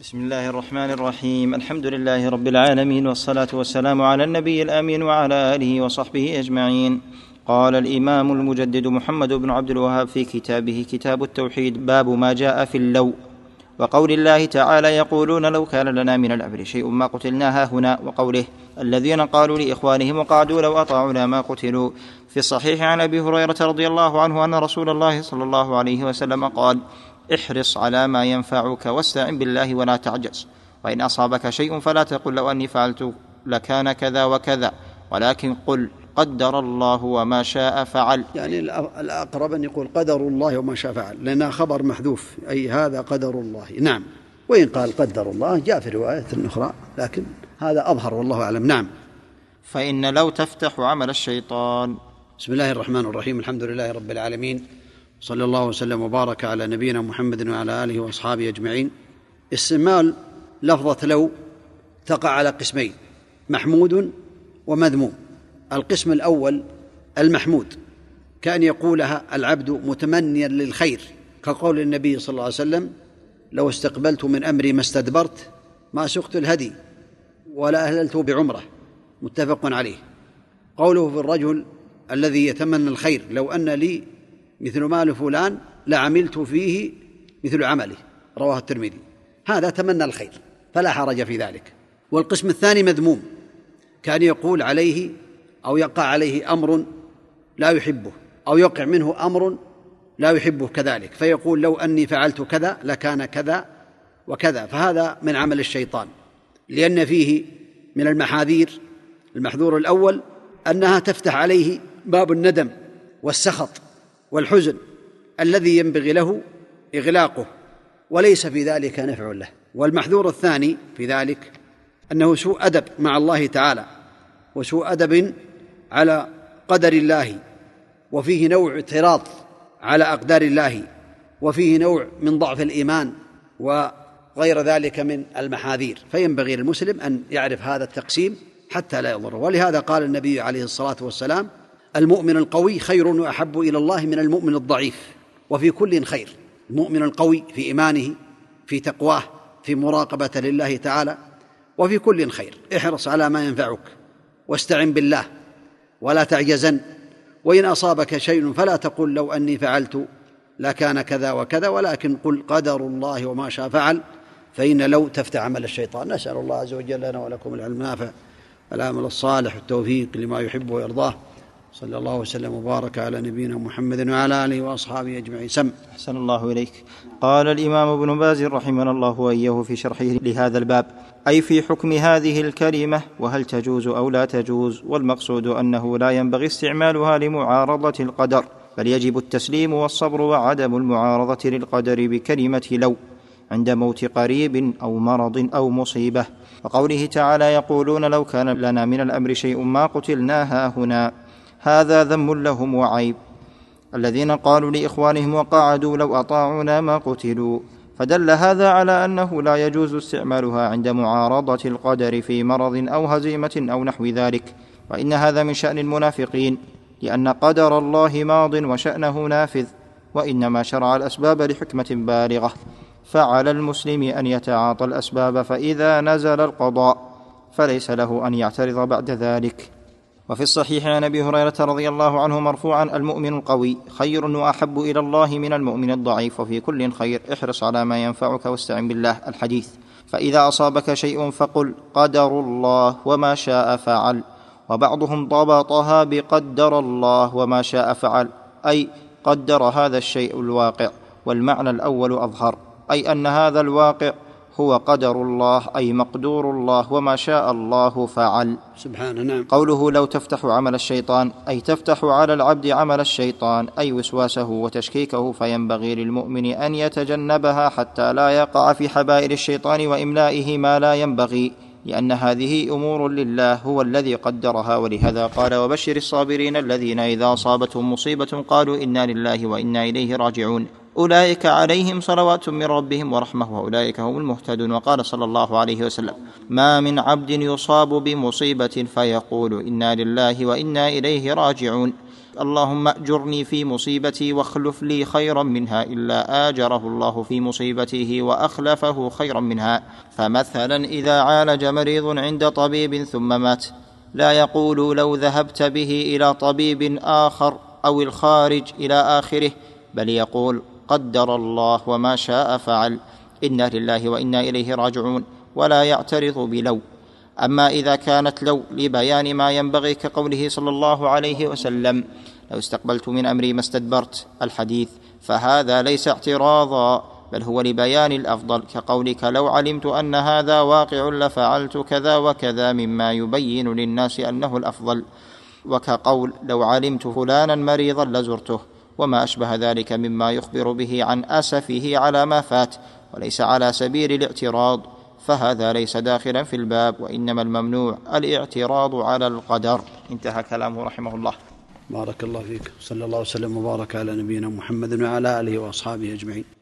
بسم الله الرحمن الرحيم الحمد لله رب العالمين والصلاه والسلام على النبي الامين وعلى اله وصحبه اجمعين قال الامام المجدد محمد بن عبد الوهاب في كتابه كتاب التوحيد باب ما جاء في اللو وقول الله تعالى يقولون لو كان لنا من الامر شيء ما قتلنا هنا وقوله الذين قالوا لاخوانهم وقعدوا لو اطاعونا ما قتلوا في الصحيح عن ابي هريره رضي الله عنه ان رسول الله صلى الله عليه وسلم قال احرص على ما ينفعك واستعن بالله ولا تعجز. وإن أصابك شيء فلا تقل لو أني فعلت لكان كذا وكذا. ولكن قل قدر الله وما شاء فعل. يعني الأقرب أن يقول قدر الله وما شاء فعل. لأنها خبر محذوف. أي هذا قدر الله. نعم. وإن قال قدر الله جاء في رواية أخرى. لكن هذا أظهر والله أعلم. نعم. فإن لو تفتح عمل الشيطان. بسم الله الرحمن الرحيم. الحمد لله رب العالمين. صلى الله وسلم وبارك على نبينا محمد وعلى آله وأصحابه أجمعين. استعمال لفظة لو تقع على قسمين محمود ومذموم. القسم الأول المحمود كأن يقولها العبد متمنيا للخير كقول النبي صلى الله عليه وسلم لو استقبلت من أمري ما استدبرت ما سقت الهدي ولا أهللت بعمرة. متفق عليه. قوله في الرجل الذي يتمنى الخير لو أن لي مثل مال فلان لعملت فيه مثل عمله رواه الترمذي. هذا تمنى الخير فلا حرج في ذلك. والقسم الثاني مذموم كان يقول عليه أو يقع عليه أمر لا يحبه أو يقع منه أمر لا يحبه كذلك فيقول لو أني فعلت كذا لكان كذا وكذا فهذا من عمل الشيطان. لأن فيه من المحاذير المحذور الأول أنها تفتح عليه باب الندم والسخط. والحزن الذي ينبغي له إغلاقه وليس في ذلك نفع له. والمحذور الثاني في ذلك أنه سوء أدب مع الله تعالى وسوء أدب على قدر الله وفيه نوع اعتراض على أقدار الله وفيه نوع من ضعف الإيمان وغير ذلك من المحاذير. فينبغي للمسلم أن يعرف هذا التقسيم حتى لا يضره. ولهذا قال النبي عليه الصلاة والسلام المؤمن القوي خير وأحب إلى الله من المؤمن الضعيف وفي كل خير. المؤمن القوي في إيمانه في تقواه في مراقبة لله تعالى وفي كل خير. احرص على ما ينفعك واستعن بالله ولا تعجزن وإن أصابك شيء فلا تقل لو أني فعلت لكان كذا وكذا ولكن قل قدر الله وما شاء فعل فإن لو تفتح عمل الشيطان. نسأل الله عز وجل لنا ولكم العلم النافع العمل الصالح والتوفيق لما يحب ويرضاه. صلى الله وسلم وبارك على نبينا محمد وعلى آله وأصحابه أجمعين. سم. أحسن الله إليك. قال الإمام ابن باز رحمنا الله وإياه في شرحه لهذا الباب. أي في حكم هذه الكلمة؟ وهل تجوز أو لا تجوز؟ والمقصود أنه لا ينبغي استعمالها لمعارضة القدر بل يجب التسليم والصبر وعدم المعارضة للقدر بكلمة لو عند موت قريب أو مرض أو مصيبة. وقوله تعالى يقولون لو كان لنا من الأمر شيء ما قتلنا هنا. هذا ذم لهم وعيب. الذين قالوا لإخوانهم وقعدوا لو أطاعونا ما قتلوا. فدل هذا على أنه لا يجوز استعمالها عند معارضة القدر في مرض أو هزيمة أو نحو ذلك. وإن هذا من شأن المنافقين لأن قدر الله ماض وشأنه نافذ وإنما شرع الأسباب لحكمة بالغة. فعلى المسلم أن يتعاطى الأسباب فإذا نزل القضاء فليس له أن يعترض بعد ذلك. وفي الصحيح عن أبي هريرة رضي الله عنه مرفوعا المؤمن القوي خير وأحب إلى الله من المؤمن الضعيف وفي كل خير احرص على ما ينفعك واستعن بالله الحديث. فإذا أصابك شيء فقل قدر الله وما شاء فعل. وبعضهم ضبطها بقدر الله وما شاء فعل. أي قدر هذا الشيء الواقع والمعنى الأول أظهر. أي أن هذا الواقع هو قدر الله أي مقدور الله وما شاء الله فعل. سبحانه نعم. قوله لو تفتح عمل الشيطان أي تفتح على العبد عمل الشيطان أي وسواسه وتشكيكه فينبغي للمؤمن أن يتجنبها حتى لا يقع في حبائل الشيطان وإملائه ما لا ينبغي لأن هذه أمور لله هو الذي قدرها ولهذا قال وبشر الصابرين الذين إذا أصابتهم مصيبة قالوا إنا لله وإنا إليه راجعون. أولئك عليهم صلوات من ربهم ورحمة وأولئك هم المهتدون. وقال صلى الله عليه وسلم ما من عبد يصاب بمصيبة فيقول إنا لله وإنا إليه راجعون. اللهم أجرني في مصيبتي واخلف لي خيرا منها إلا آجره الله في مصيبته وأخلفه خيرا منها. فمثلا إذا عالج مريض عند طبيب ثم مات لا يقول لو ذهبت به إلى طبيب آخر أو الخارج إلى آخره بل يقول قدر الله وما شاء فعل. إنا لله وإنا إليه راجعون. ولا يعترض بلو. أما إذا كانت لو لبيان ما ينبغي كقوله صلى الله عليه وسلم. لو استقبلت من أمري ما استدبرت الحديث. فهذا ليس اعتراضا بل هو لبيان الأفضل. كقولك لو علمت أن هذا واقع لفعلت كذا وكذا مما يبين للناس أنه الأفضل. وكقول لو علمت فلانا مريضا لزرته. وما أشبه ذلك مما يخبر به عن أسفه على ما فات وليس على سبيل الاعتراض فهذا ليس داخلا في الباب وإنما الممنوع الاعتراض على القدر. انتهى كلامه رحمه الله. بارك الله فيك. صلى الله وسلم وبارك على نبينا محمد وعلى آله وأصحابه أجمعين.